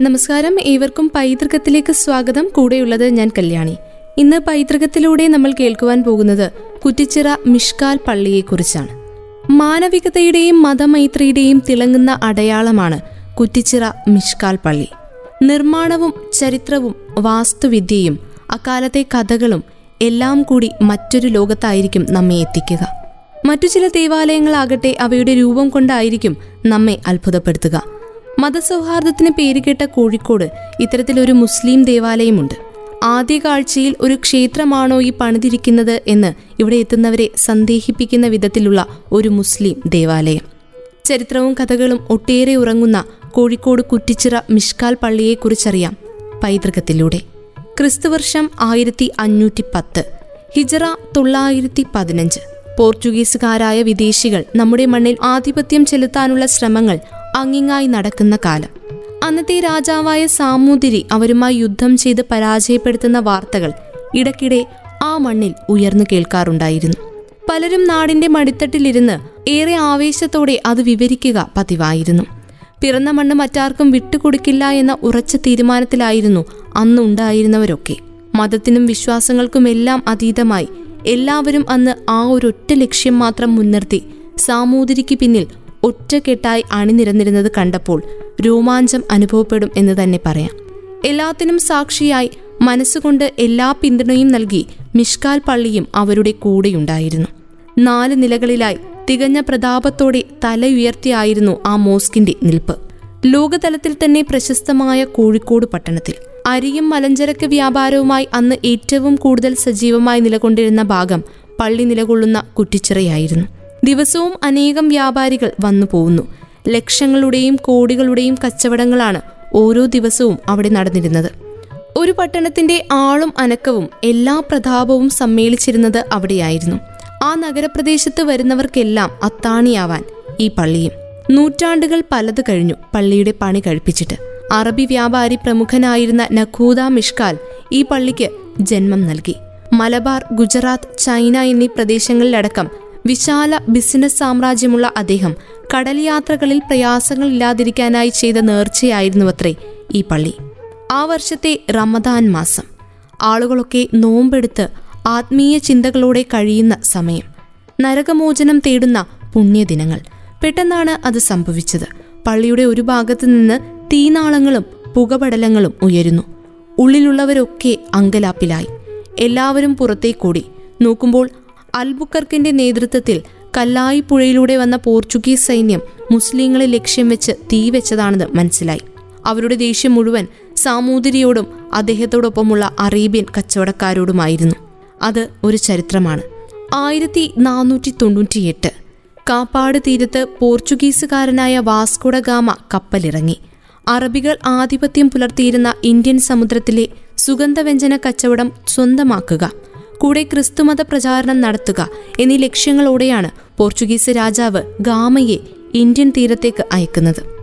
നമസ്കാരം. ഏവർക്കും പൈതൃകത്തിലേക്ക് സ്വാഗതം. കൂടെയുള്ളത് ഞാൻ കല്യാണി. ഇന്ന് പൈതൃകത്തിലൂടെ നമ്മൾ കേൾക്കുവാൻ പോകുന്നത് കുറ്റിച്ചിറ മിഷ്കാൽ പള്ളിയെക്കുറിച്ചാണ്. മാനവികതയുടെയും മതമൈത്രിയുടെയും തിളങ്ങുന്ന അടയാളമാണ് കുറ്റിച്ചിറ മിഷ്കാൽ പള്ളി. നിർമ്മാണവും ചരിത്രവും വാസ്തുവിദ്യയും അക്കാലത്തെ കഥകളും എല്ലാം കൂടി മറ്റൊരു ലോകത്തായിരിക്കും നമ്മെ എത്തിക്കുക. മറ്റു ചില ദേവാലയങ്ങളാകട്ടെ അവയുടെ രൂപം കൊണ്ടായിരിക്കും നമ്മെ അത്ഭുതപ്പെടുത്തുക. മതസൗഹാർദ്ദത്തിന് പേരുകേട്ട കോഴിക്കോട് ഇത്തരത്തിലൊരു മുസ്ലിം ദേവാലയമുണ്ട്. ആദ്യ കാഴ്ചയിൽ ഒരു ക്ഷേത്രമാണോ ഈ പണിതിരിക്കുന്നത് എന്ന് ഇവിടെ എത്തുന്നവരെ സന്ദേഹിപ്പിക്കുന്ന വിധത്തിലുള്ള ഒരു മുസ്ലിം ദേവാലയം. ചരിത്രവും കഥകളും ഒട്ടേറെ ഉറങ്ങുന്ന കോഴിക്കോട് കുറ്റിച്ചിറ മിഷ്കാൽ പള്ളിയെക്കുറിച്ചറിയാം പൈതൃകത്തിലൂടെ. ക്രിസ്തുവർഷം ആയിരത്തി അഞ്ഞൂറ്റി പത്ത് ഹിജറ തൊള്ളായിരത്തി പതിനഞ്ച് പോർച്ചുഗീസുകാരായ വിദേശികൾ നമ്മുടെ മണ്ണിൽ ആധിപത്യം ചെലുത്താനുള്ള ശ്രമങ്ങൾ അങ്ങിങ്ങായി നടക്കുന്ന കാലം. അന്നത്തെ രാജാവായ സാമൂതിരി അവരുമായി യുദ്ധം ചെയ്ത് പരാജയപ്പെടുത്തുന്ന വാർത്തകൾ ഇടയ്ക്കിടെ ആ മണ്ണിൽ ഉയർന്നു കേൾക്കാറുണ്ടായിരുന്നു. പലരും നാടിന്റെ മടിത്തട്ടിലിരുന്ന് ഏറെ ആവേശത്തോടെ അത് വിവരിക്കുക പതിവായിരുന്നു. പിറന്ന മണ്ണ് മറ്റാർക്കും വിട്ടുകൊടുക്കില്ല എന്ന ഉറച്ച തീരുമാനത്തിലായിരുന്നു അന്നുണ്ടായിരുന്നവരൊക്കെ മതത്തിനും വിശ്വാസങ്ങൾക്കുമെല്ലാം അതീതമായി എല്ലാവരും അന്ന് ആ ഒരൊറ്റ ലക്ഷ്യം മാത്രം മുൻനിർത്തി സാമൂതിരിക്ക് പിന്നിൽ ഒറ്റക്കെട്ടായി അണിനിരന്നിരുന്നത് കണ്ടപ്പോൾ രോമാഞ്ചം അനുഭവപ്പെടും എന്ന് തന്നെ പറയാം. എല്ലാത്തിനും സാക്ഷിയായി മനസ്സുകൊണ്ട് എല്ലാ പിന്തുണയും നൽകി മിഷ്കാൽ പള്ളിയും അവരുടെ കൂടെയുണ്ടായിരുന്നു. നാല് നിലകളിലായി തികഞ്ഞ പ്രതാപത്തോടെ തലയുയർത്തിയായിരുന്നു ആ മോസ്കിന്റെ നിൽപ്പ്. ലോകതലത്തിൽ തന്നെ പ്രശസ്തമായ കോഴിക്കോട് പട്ടണത്തിൽ. അരിയും മലഞ്ചരക്ക് വ്യാപാരവുമായി അന്ന് ഏറ്റവും കൂടുതൽ സജീവമായി നിലകൊണ്ടിരുന്ന ഭാഗം പള്ളി നിലകൊള്ളുന്ന കുറ്റിച്ചിറയായിരുന്നു. ദിവസവും അനേകം വ്യാപാരികൾ വന്നു പോകുന്നു. ലക്ഷങ്ങളുടെയും കോടികളുടെയും കച്ചവടങ്ങളാണ് ഓരോ ദിവസവും അവിടെ നടന്നിരുന്നത്. ഒരു പട്ടണത്തിന്റെ ആളും അനക്കവും എല്ലാ പ്രതാപവും സമ്മേളിച്ചിരുന്നത് അവിടെയായിരുന്നു. ആ നഗരപ്രദേശത്ത് വരുന്നവർക്കെല്ലാം അത്താണിയാവാൻ ഈ പള്ളിയും നൂറ്റാണ്ടുകൾ പലത് കഴിഞ്ഞു പള്ളിയുടെ പണി കഴിപ്പിച്ചിട്ട്. അറബി വ്യാപാരി പ്രമുഖനായിരുന്ന നഖൂദ മിഷ്കാൽ ഈ പള്ളിക്ക് ജന്മം നൽകി. മലബാർ ഗുജറാത്ത് ചൈന എന്നീ പ്രദേശങ്ങളിലടക്കം വിശാല ബിസിനസ് സാമ്രാജ്യമുള്ള അദ്ദേഹം കടൽ യാത്രകളിൽ പ്രയാസങ്ങളില്ലാതിരിക്കാനായി ചെയ്ത നേർച്ചയായിരുന്നു അത്രേ ഈ പള്ളി. ആ വർഷത്തെ റമദാൻ മാസം. ആളുകളൊക്കെ നോമ്പെടുത്ത് ആത്മീയ ചിന്തകളോടെ കഴിയുന്ന സമയം. നരകമോചനം തേടുന്ന പുണ്യദിനങ്ങൾ. പെട്ടെന്നാണ് അത് സംഭവിച്ചത്. പള്ളിയുടെ ഒരു ഭാഗത്ത് നിന്ന് തീനാളങ്ങളും പുകപടലങ്ങളും ഉയരുന്നു. ഉള്ളിലുള്ളവരൊക്കെ അങ്കലാപ്പിലായി. എല്ലാവരും പുറത്തേക്കൂടി. നോക്കുമ്പോൾ അൽബുക്കർക്കിന്റെ നേതൃത്വത്തിൽ കല്ലായി പുഴയിലൂടെ വന്ന പോർച്ചുഗീസ് സൈന്യം മുസ്ലിങ്ങളെ ലക്ഷ്യം വെച്ച് തീവെച്ചതാണെന്ന് മനസ്സിലായി. അവരുടെ ദേഷ്യം മുഴുവൻ സാമൂതിരിയോടും അദ്ദേഹത്തോടൊപ്പമുള്ള അറേബ്യൻ കച്ചവടക്കാരോടുമായിരുന്നു. അത് ഒരു ചരിത്രമാണ്. ആയിരത്തി നാനൂറ്റി തൊണ്ണൂറ്റിയെട്ട് കാപ്പാട് തീരത്ത് പോർച്ചുഗീസുകാരനായ വാസ്കോഡ ഗാമ കപ്പലിറങ്ങി. അറബികൾ ആധിപത്യം പുലർത്തിയിരുന്ന ഇന്ത്യൻ സമുദ്രത്തിലെ സുഗന്ധവ്യഞ്ജന കച്ചവടം സ്വന്തമാക്കുക കൂടെ ക്രിസ്തുമത പ്രചാരണം നടത്തുക എന്നീ ലക്ഷ്യങ്ങളോടെയാണ് പോർച്ചുഗീസ് രാജാവ് ഗാമയെ ഇന്ത്യൻ തീരത്തേക്ക് അയക്കുന്നത്.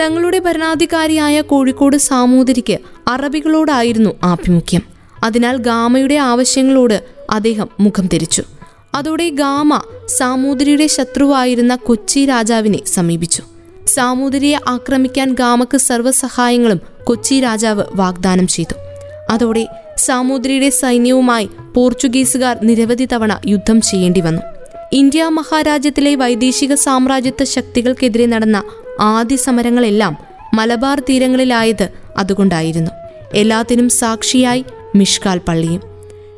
തങ്ങളുടെ ഭരണാധികാരിയായ കോഴിക്കോട് സാമൂതിരിക്ക് അറബികളോടായിരുന്നു ആഭിമുഖ്യം. അതിനാൽ ഗാമയുടെ ആവശ്യങ്ങളോട് അദ്ദേഹം മുഖം തിരിച്ചു. അതോടെ ഗാമ സാമൂതിരിയുടെ ശത്രുവായിരുന്ന കൊച്ചി രാജാവിനെ സമീപിച്ചു. സാമൂതിരിയെ ആക്രമിക്കാൻ ഗാമക്ക് സർവസഹായങ്ങളും കൊച്ചി രാജാവ് വാഗ്ദാനം ചെയ്തു. അതോടെ സാമൂതിരിയുടെ സൈന്യവുമായി പോർച്ചുഗീസുകാർ നിരവധി തവണ യുദ്ധം ചെയ്യേണ്ടി വന്നു. ഇന്ത്യ മഹാരാജ്യത്തിലെ വൈദേശിക സാമ്രാജ്യത്വ ശക്തികൾക്കെതിരെ നടന്ന ആദ്യ സമരങ്ങളെല്ലാം മലബാർ തീരങ്ങളിലായത് അതുകൊണ്ടായിരുന്നു. എല്ലാത്തിനും സാക്ഷിയായി മിഷ്കാൽ പള്ളിയും.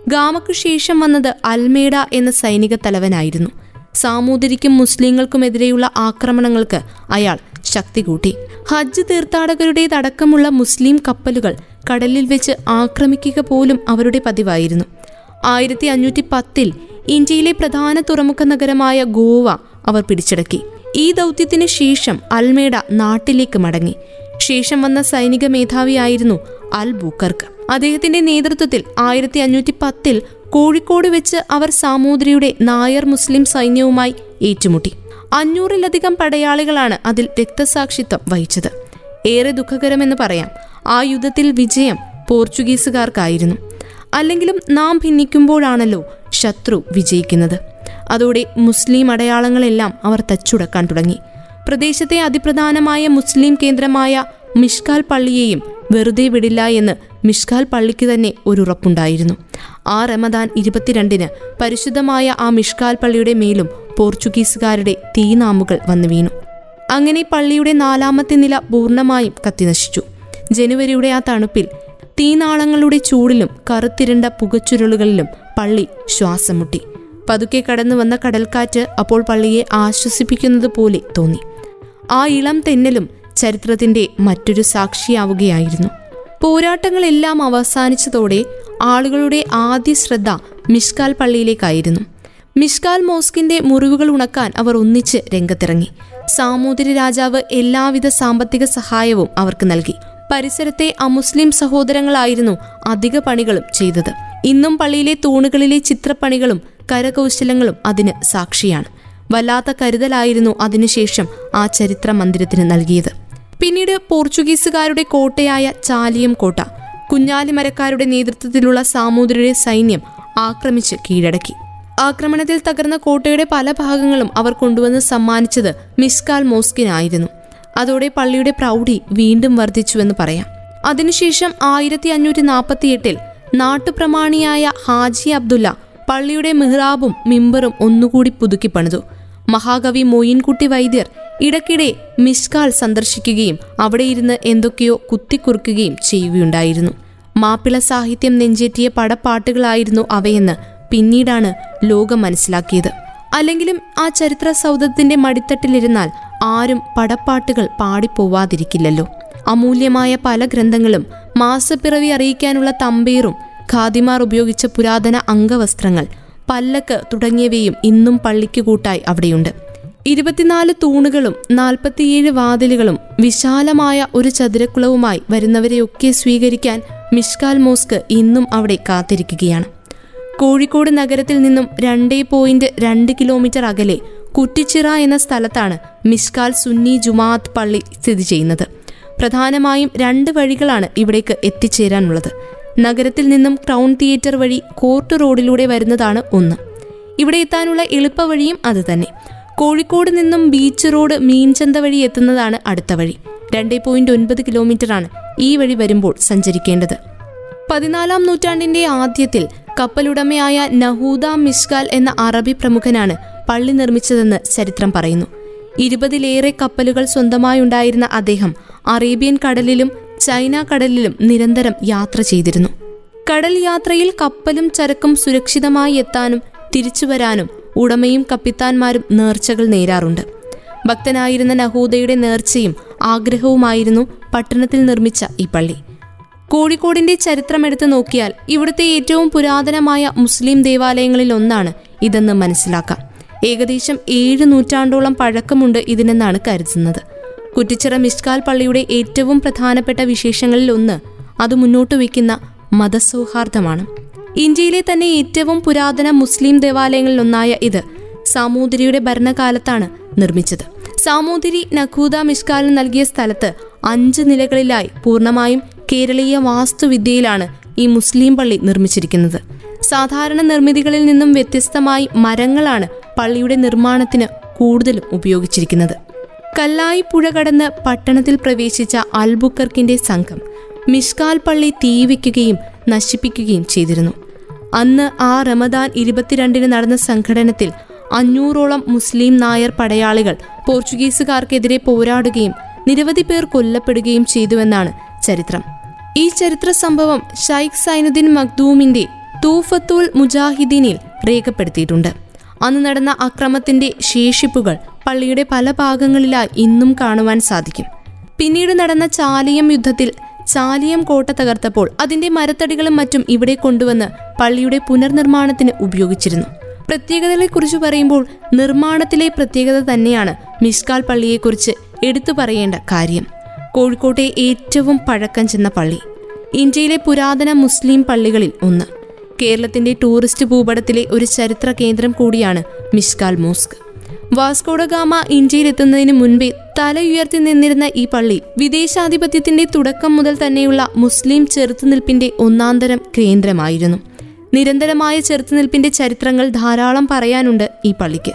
ഗാമക്കു ശേഷം വന്നത് അൽമേഡ എന്ന സൈനിക തലവനായിരുന്നു. സാമൂതിരിക്കും മുസ്ലിങ്ങൾക്കുമെതിരെയുള്ള ആക്രമണങ്ങൾക്ക് അയാൾ ശക്തി കൂട്ടി. ഹജ്ജ് തീർത്ഥാടകരുടേതടക്കമുള്ള മുസ്ലിം കപ്പലുകൾ കടലിൽ വെച്ച് ആക്രമിക്കുക പോലും അവരുടെ പതിവായിരുന്നു. ആയിരത്തി അഞ്ഞൂറ്റി പത്തിൽ ഇന്ത്യയിലെ പ്രധാന തുറമുഖ നഗരമായ ഗോവ അവർ പിടിച്ചടക്കി. ഈ ദൗത്യത്തിന് ശേഷം അൽമേഡ നാട്ടിലേക്ക് മടങ്ങി. ശേഷം വന്ന സൈനിക മേധാവിയായിരുന്നു അൽ ബൂക്കർക്ക്. അദ്ദേഹത്തിന്റെ നേതൃത്വത്തിൽ ആയിരത്തി അഞ്ഞൂറ്റി പത്തിൽ കോഴിക്കോട് വെച്ച് അവർ സാമൂതിരിയുടെ നായർ മുസ്ലിം സൈന്യവുമായി ഏറ്റുമുട്ടി. അഞ്ഞൂറിലധികം പടയാളികളാണ് അതിൽ രക്തസാക്ഷിത്വം വഹിച്ചത്. ഏറെ ദുഃഖകരമെന്ന് പറയാം. ആ യുദ്ധത്തിൽ വിജയം പോർച്ചുഗീസുകാർക്കായിരുന്നു. അല്ലെങ്കിലും നാം ഭിന്നിക്കുമ്പോഴാണല്ലോ ശത്രു വിജയിക്കുന്നത്. അതോടെ മുസ്ലിം അടയാളങ്ങളെല്ലാം അവർ തച്ചുടക്കാൻ തുടങ്ങി. പ്രദേശത്തെ അതിപ്രധാനമായ മുസ്ലിം കേന്ദ്രമായ മിഷ്കാൽ പള്ളിയെയും വെറുതെ വിടില്ല എന്ന് മിഷ്കാൽ പള്ളിക്ക് തന്നെ ഒരു ഉറപ്പുണ്ടായിരുന്നു ആ റമദാൻ ഇരുപത്തിരണ്ടിന് പരിശുദ്ധമായ ആ മിഷ്കാൽ പള്ളിയുടെ മേലും പോർച്ചുഗീസുകാരുടെ തീനാമുകൾ വന്നു വീണു അങ്ങനെ പള്ളിയുടെ നാലാമത്തെ നില പൂർണമായും കത്തിനശിച്ചു. ജനുവരിയുടെ ആ തണുപ്പിൽ തീനാളങ്ങളുടെ ചൂടിലും കറുത്തിരണ്ട പുകച്ചുരുളുകളിലും പള്ളി ശ്വാസം മുട്ടി പതുക്കെ കടന്നു വന്ന കടൽക്കാറ്റ് അപ്പോൾ പള്ളിയെ ആശ്വസിപ്പിക്കുന്നത് പോലെ തോന്നി. ആ ഇളം തെന്നലും ചരിത്രത്തിന്റെ മറ്റൊരു സാക്ഷിയാവുകയായിരുന്നു. പോരാട്ടങ്ങളെല്ലാം അവസാനിച്ചതോടെ ആളുകളുടെ ആദ്യ ശ്രദ്ധ മിഷ്കാൽ പള്ളിയിലേക്കായിരുന്നു. മിഷ്കാൽ മോസ്കിന്റെ മുറിവുകൾ ഉണക്കാൻ അവർ ഒന്നിച്ച് രംഗത്തിറങ്ങി. സാമൂതിരി രാജാവ് എല്ലാവിധ സാമ്പത്തിക സഹായവും അവർക്ക് നൽകി. പരിസരത്തെ അമുസ്ലിം സഹോദരങ്ങളായിരുന്നു അധിക പണികളും ചെയ്തത്. ഇന്നും പള്ളിയിലെ തൂണുകളിലെ ചിത്രപ്പണികളും കരകൗശലങ്ങളും അതിന് സാക്ഷിയാണ്. വല്ലാത്ത കരുതലായിരുന്നു അതിനുശേഷം ആ ചരിത്ര മന്ദിരത്തിന് നൽകിയത്. പിന്നീട് പോർച്ചുഗീസുകാരുടെ കോട്ടയായ ചാലിയം കോട്ട കുഞ്ഞാലിമരക്കാരുടെ നേതൃത്വത്തിലുള്ള സാമൂതിരിയുടെ സൈന്യം ആക്രമിച്ച് കീഴടക്കി. ആക്രമണത്തിൽ തകർന്ന കോട്ടയുടെ പല ഭാഗങ്ങളും അവർ കൊണ്ടുവന്ന് സമ്മാനിച്ചത് മിസ്കാൽ മോസ്കിനായിരുന്നു. അതോടെ പള്ളിയുടെ പ്രൗഢി വീണ്ടും വർദ്ധിച്ചുവെന്ന് പറയാം. അതിനുശേഷം ആയിരത്തി അഞ്ഞൂറ്റി നാൽപ്പത്തി എട്ടിൽ നാട്ടുപ്രമാണിയായ ഹാജി അബ്ദുല്ല പള്ളിയുടെ മെഹ്റാബും മിമ്പറും ഒന്നുകൂടി പുതുക്കി പണിതു. മഹാകവി മൊയിൻകുട്ടി വൈദ്യർ ഇടയ്ക്കിടെ മിസ്കാൽ സന്ദർശിക്കുകയും അവിടെ ഇരുന്ന് എന്തൊക്കെയോ കുത്തിക്കുറുക്കുകയും ചെയ്യുകയുണ്ടായിരുന്നു. മാപ്പിള സാഹിത്യം നെഞ്ചേറ്റിയ പടപ്പാട്ടുകളായിരുന്നു അവയെന്ന് പിന്നീടാണ് ലോകം മനസ്സിലാക്കിയത്. അല്ലെങ്കിലും ആ ചരിത്ര സൗധത്തിന്റെ മടിത്തട്ടിലിരുന്നാൽ ആരും പടപ്പാട്ടുകൾ പാടിപ്പോവാതിരിക്കില്ലല്ലോ. അമൂല്യമായ പല ഗ്രന്ഥങ്ങളും മാസപ്പിറവി അറിയിക്കാനുള്ള തമ്പീറും ഖാദിമാർ ഉപയോഗിച്ച പുരാതന അംഗവസ്ത്രങ്ങൾ പല്ലക്ക് തുടങ്ങിയവയും ഇന്നും പള്ളിക്ക് കൂട്ടായി അവിടെയുണ്ട്. ഇരുപത്തിനാല് തൂണുകളും നാൽപ്പത്തിയേഴ് വാതിലുകളും വിശാലമായ ഒരു ചതുരക്കുളവുമായി വരുന്നവരെയൊക്കെ സ്വീകരിക്കാൻ മിഷ്കാൽ മോസ്ക് ഇന്നും അവിടെ കാത്തിരിക്കുകയാണ്. കോഴിക്കോട് നഗരത്തിൽ നിന്നും രണ്ടേ പോയിന്റ് രണ്ട് കിലോമീറ്റർ അകലെ കുറ്റിച്ചിറ എന്ന സ്ഥലത്താണ് മിഷ്കാൽ സുന്നി ജുമാഅത്ത് പള്ളി സ്ഥിതി ചെയ്യുന്നത്. പ്രധാനമായും രണ്ട് വഴികളാണ് ഇവിടേക്ക് എത്തിച്ചേരാനുള്ളത്. നഗരത്തിൽ നിന്നും ക്രൗൺ തിയേറ്റർ വഴി കോർട്ട് റോഡിലൂടെ വരുന്നതാണ് ഒന്ന്. ഇവിടെ എത്താനുള്ള എളുപ്പ വഴിയും അത് തന്നെ. കോഴിക്കോട് നിന്നും ബീച്ച് റോഡ് മീൻചന്ത വഴി എത്തുന്നതാണ് അടുത്ത വഴി. രണ്ടേ പോയിന്റ് ഒൻപത് കിലോമീറ്ററാണ് ഈ വഴി വരുമ്പോൾ സഞ്ചരിക്കേണ്ടത്. പതിനാലാം നൂറ്റാണ്ടിന്റെ ആദ്യത്തിൽ കപ്പലുടമയായ നഹൂദ മിസ്കാൽ എന്ന അറബി പ്രമുഖനാണ് പള്ളി നിർമ്മിച്ചതെന്ന് ചരിത്രം പറയുന്നു. ഇരുപതിലേറെ കപ്പലുകൾ സ്വന്തമായുണ്ടായിരുന്ന അദ്ദേഹം അറേബ്യൻ കടലിലും ചൈന കടലിലും നിരന്തരം യാത്ര ചെയ്തിരുന്നു. കടൽ യാത്രയിൽ കപ്പലും ചരക്കും സുരക്ഷിതമായി എത്താനും തിരിച്ചുവരാനും ഉടമയും കപ്പിത്താന്മാരും നേർച്ചകൾ നേരാറുണ്ട്. ഭക്തനായിരുന്ന നഹൂദയുടെ നേർച്ചയും ആഗ്രഹവുമായിരുന്നു പട്ടണത്തിൽ നിർമ്മിച്ച ഈ പള്ളി. കോഴിക്കോടിന്റെ ചരിത്രം എടുത്തു നോക്കിയാൽ ഇവിടുത്തെ ഏറ്റവും പുരാതനമായ മുസ്ലിം ദേവാലയങ്ങളിൽ ഒന്നാണ് ഇതെന്ന് മനസ്സിലാക്കാം. ഏകദേശം ഏഴ് നൂറ്റാണ്ടോളം പഴക്കമുണ്ട് ഇതിനെന്നാണ് കരുതുന്നത്. കുറ്റിച്ചിറ മിസ്കാൽ പള്ളിയുടെ ഏറ്റവും പ്രധാനപ്പെട്ട വിശേഷങ്ങളിൽ ഒന്ന് അത് മുന്നോട്ട് വയ്ക്കുന്ന മതസൗഹാർദ്ദമാണ്. ഇന്ത്യയിലെ തന്നെ ഏറ്റവും പുരാതന മുസ്ലിം ദേവാലയങ്ങളിൽ ഒന്നായ ഇത് സാമൂതിരിയുടെ ഭരണകാലത്താണ് നിർമ്മിച്ചത്. സാമൂതിരി നഖൂദ മിസ്കാലിന് നൽകിയ സ്ഥലത്ത് അഞ്ച് നിലകളിലായി പൂർണമായും കേരളീയ വാസ്തുവിദ്യയിലാണ് ഈ മുസ്ലിം പള്ളി നിർമ്മിച്ചിരിക്കുന്നത്. സാധാരണ നിർമ്മിതികളിൽ നിന്നും വ്യത്യസ്തമായി മരങ്ങളാണ് പള്ളിയുടെ നിർമ്മാണത്തിന് കൂടുതലും ഉപയോഗിച്ചിരിക്കുന്നത്. കല്ലായി പുഴ കടന്ന് പട്ടണത്തിൽ പ്രവേശിച്ച അൽബുക്കർക്കിന്റെ സംഘം മിഷ്കാൽ പള്ളി തീവയ്ക്കുകയും നശിപ്പിക്കുകയും ചെയ്തിരുന്നു. അന്ന് ആ റമദാൻ ഇരുപത്തിരണ്ടിന് നടന്ന സംഘടനത്തിൽ അഞ്ഞൂറോളം മുസ്ലിം നായർ പടയാളികൾ പോർച്ചുഗീസുകാർക്കെതിരെ പോരാടുകയും നിരവധി പേർ കൊല്ലപ്പെടുകയും ചെയ്തുവെന്നാണ് ചരിത്രം. ഈ ചരിത്ര സംഭവം ഷൈഖ് സൈനുദ്ദീൻ മഖ്ദൂമിന്റെ തൂഫത്തുൽ മുജാഹിദീനിൽ രേഖപ്പെടുത്തിയിട്ടുണ്ട്. അന്ന് നടന്ന അക്രമത്തിന്റെ ശേഷിപ്പുകൾ പള്ളിയുടെ പല ഭാഗങ്ങളിലായി ഇന്നും കാണുവാൻ സാധിക്കും. പിന്നീട് നടന്ന ചാലിയം യുദ്ധത്തിൽ ചാലിയം കോട്ട തകർത്തപ്പോൾ അതിന്റെ മരത്തടികളും മറ്റും ഇവിടെ കൊണ്ടുവന്ന് പള്ളിയുടെ പുനർനിർമ്മാണത്തിന് ഉപയോഗിച്ചിരുന്നു. പ്രത്യേകതകളെക്കുറിച്ച് പറയുമ്പോൾ നിർമ്മാണത്തിലെ പ്രത്യേകത തന്നെയാണ് മിസ്കാൽ പള്ളിയെക്കുറിച്ച് എടുത്തു പറയേണ്ട കാര്യം. കോഴിക്കോട്ടെ ഏറ്റവും പഴക്കം ചെന്ന പള്ളി. ഇന്ത്യയിലെ പുരാതന മുസ്ലിം പള്ളികളിൽ ഒന്ന്. കേരളത്തിന്റെ ടൂറിസ്റ്റ് ഭൂപടത്തിലെ ഒരു ചരിത്ര കേന്ദ്രം കൂടിയാണ് മിഷ്കാൽ മോസ്ക്. വാസ്കോഡഗാമ ഇന്ത്യയിലെത്തുന്നതിന് മുൻപേ തല ഉയർത്തി നിന്നിരുന്ന ഈ പള്ളി വിദേശാധിപത്യത്തിന്റെ തുടക്കം മുതൽ തന്നെയുള്ള മുസ്ലിം ചെറുത്തുനിൽപ്പിന്റെ ഒന്നാന്തരം കേന്ദ്രമായിരുന്നു. നിരന്തരമായ ചെറുത്തുനിൽപ്പിന്റെ ചരിത്രങ്ങൾ ധാരാളം പറയാനുണ്ട് ഈ പള്ളിക്ക്.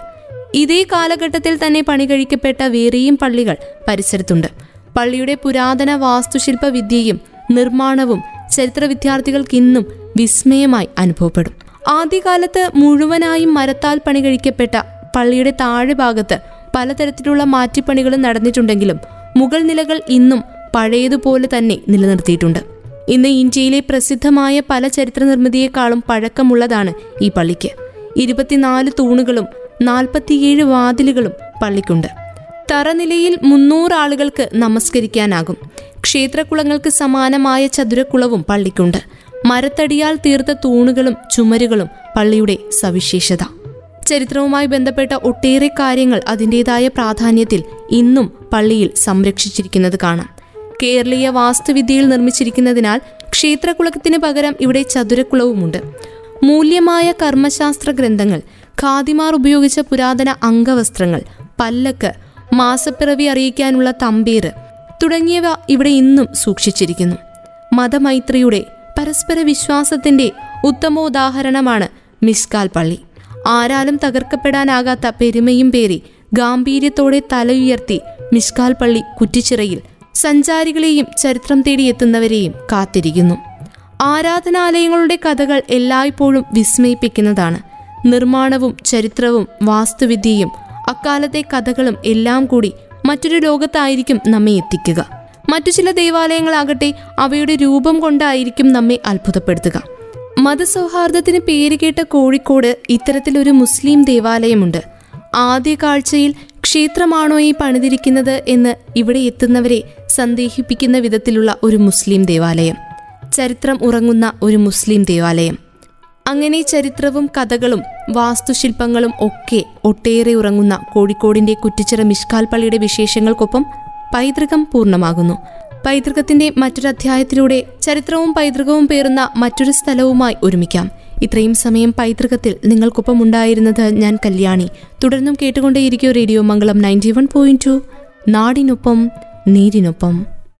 ഇതേ കാലഘട്ടത്തിൽ തന്നെ പണി കഴിക്കപ്പെട്ട വേറെയും പള്ളികൾ പരിസരത്തുണ്ട്. പള്ളിയുടെ പുരാതന വാസ്തുശില്പ വിദ്യയും നിർമ്മാണവും ചരിത്ര വിദ്യാർത്ഥികൾക്ക് ഇന്നും വിസ്മയമായി അനുഭവപ്പെടും. ആദ്യകാലത്ത് മുഴുവനായും മരത്താൽ പണി കഴിക്കപ്പെട്ട പള്ളിയുടെ താഴെ ഭാഗത്ത് പലതരത്തിലുള്ള മാറ്റിപ്പണികളും നടന്നിട്ടുണ്ടെങ്കിലും മുഗൾ നിലകൾ ഇന്നും പഴയതുപോലെ തന്നെ നിലനിർത്തിയിട്ടുണ്ട്. ഇന്ന് ഇന്ത്യയിലെ പ്രസിദ്ധമായ പല ചരിത്ര നിർമ്മിതിയെക്കാളും പഴക്കമുള്ളതാണ് ഈ പള്ളിക്ക്. ഇരുപത്തിനാല് തൂണുകളും നാൽപ്പത്തിയേഴ് വാതിലുകളും പള്ളിക്കുണ്ട്. തറനിലയിൽ മുന്നൂറ് ആളുകൾക്ക് നമസ്കരിക്കാനാകും. ക്ഷേത്രക്കുളങ്ങൾക്ക് സമാനമായ ചതുരക്കുളവും പള്ളിക്കുണ്ട്. മരത്തടിയാൽ തീർത്ത തൂണുകളും ചുമരുകളും പള്ളിയുടെ സവിശേഷത. ചരിത്രവുമായി ബന്ധപ്പെട്ട ഒട്ടേറെ കാര്യങ്ങൾ അതിന്റെതായ പ്രാധാന്യത്തിൽ ഇന്നും പള്ളിയിൽ സംരക്ഷിച്ചിരിക്കുന്നത് കാണാം. കേരളീയ വാസ്തുവിദ്യയിൽ നിർമ്മിച്ചിരിക്കുന്നതിനാൽ ക്ഷേത്രകുളത്തിന് പകരം ഇവിടെ ചതുരക്കുളവുമുണ്ട്. മൂല്യമായ കർമ്മശാസ്ത്ര ഗ്രന്ഥങ്ങൾ ഖാദിമാർ ഉപയോഗിച്ച പുരാതന അംഗവസ്ത്രങ്ങൾ പല്ലക്ക് മാസപ്പിറവി അറിയിക്കാനുള്ള തമ്പീര് തുടങ്ങിയവ ഇവിടെ ഇന്നും സൂക്ഷിച്ചിരിക്കുന്നു. മതമൈത്രിയുടെ പരസ്പര വിശ്വാസത്തിന്റെ ഉത്തമോദാഹരണമാണ് മിസ്കാൽ പള്ളി. ആരാലും തകർക്കപ്പെടാനാകാത്ത പെരുമയും പേരി ഗാംഭീര്യത്തോടെ തലയുയർത്തി മിസ്കാൽ പള്ളി കുറ്റിച്ചിറയിൽ സഞ്ചാരികളെയും ചരിത്രം തേടിയെത്തുന്നവരെയും കാത്തിരിക്കുന്നു. ആരാധനാലയങ്ങളുടെ കഥകൾ എല്ലായ്പ്പോഴും വിസ്മയിപ്പിക്കുന്നതാണ്. നിർമ്മാണവും ചരിത്രവും വാസ്തുവിദ്യയും അക്കാലത്തെ കഥകളും എല്ലാം കൂടി മറ്റൊരു ലോകത്തായിരിക്കും നമ്മെ എത്തിക്കുക. മറ്റു ചില ദേവാലയങ്ങളാകട്ടെ അവയുടെ രൂപം കൊണ്ടായിരിക്കും നമ്മെ അത്ഭുതപ്പെടുത്തുക. മതസൗഹാർദ്ദത്തിന് പേരുകേട്ട കോഴിക്കോട് ഇത്തരത്തിലൊരു മുസ്ലിം ദേവാലയമുണ്ട്. ആദ്യ കാഴ്ചയിൽ ക്ഷേത്രമാണോ ഈ പണിതിരിക്കുന്നത് എന്ന് ഇവിടെ എത്തുന്നവരെ സന്ദേഹിപ്പിക്കുന്ന വിധത്തിലുള്ള ഒരു മുസ്ലിം ദേവാലയം. ചരിത്രം ഉറങ്ങുന്ന ഒരു മുസ്ലിം ദേവാലയം. അങ്ങനെ ചരിത്രവും കഥകളും വാസ്തുശില്പങ്ങളും ഒക്കെ ഒട്ടേറെ ഉറങ്ങുന്ന കോഴിക്കോടിന്റെ കുറ്റിച്ചിറ മിഷ്കാൽ പള്ളിയുടെ വിശേഷങ്ങൾക്കൊപ്പം പൈതൃകം പൂർണമാകുന്നു. പൈതൃകത്തിന്റെ മറ്റൊരധ്യായത്തിലൂടെ ചരിത്രവും പൈതൃകവും പേറുന്ന മറ്റൊരു സ്ഥലവുമായി ഒരുമിക്കാം. ഇത്രയും സമയം പൈതൃകത്തിൽ നിങ്ങൾക്കൊപ്പം ഉണ്ടായിരുന്നത് ഞാൻ കല്യാണി. തുടർന്നും കേട്ടുകൊണ്ടേയിരിക്കും radio Mangalam ninety one point two. നാടിനൊപ്പം നീരിനൊപ്പം.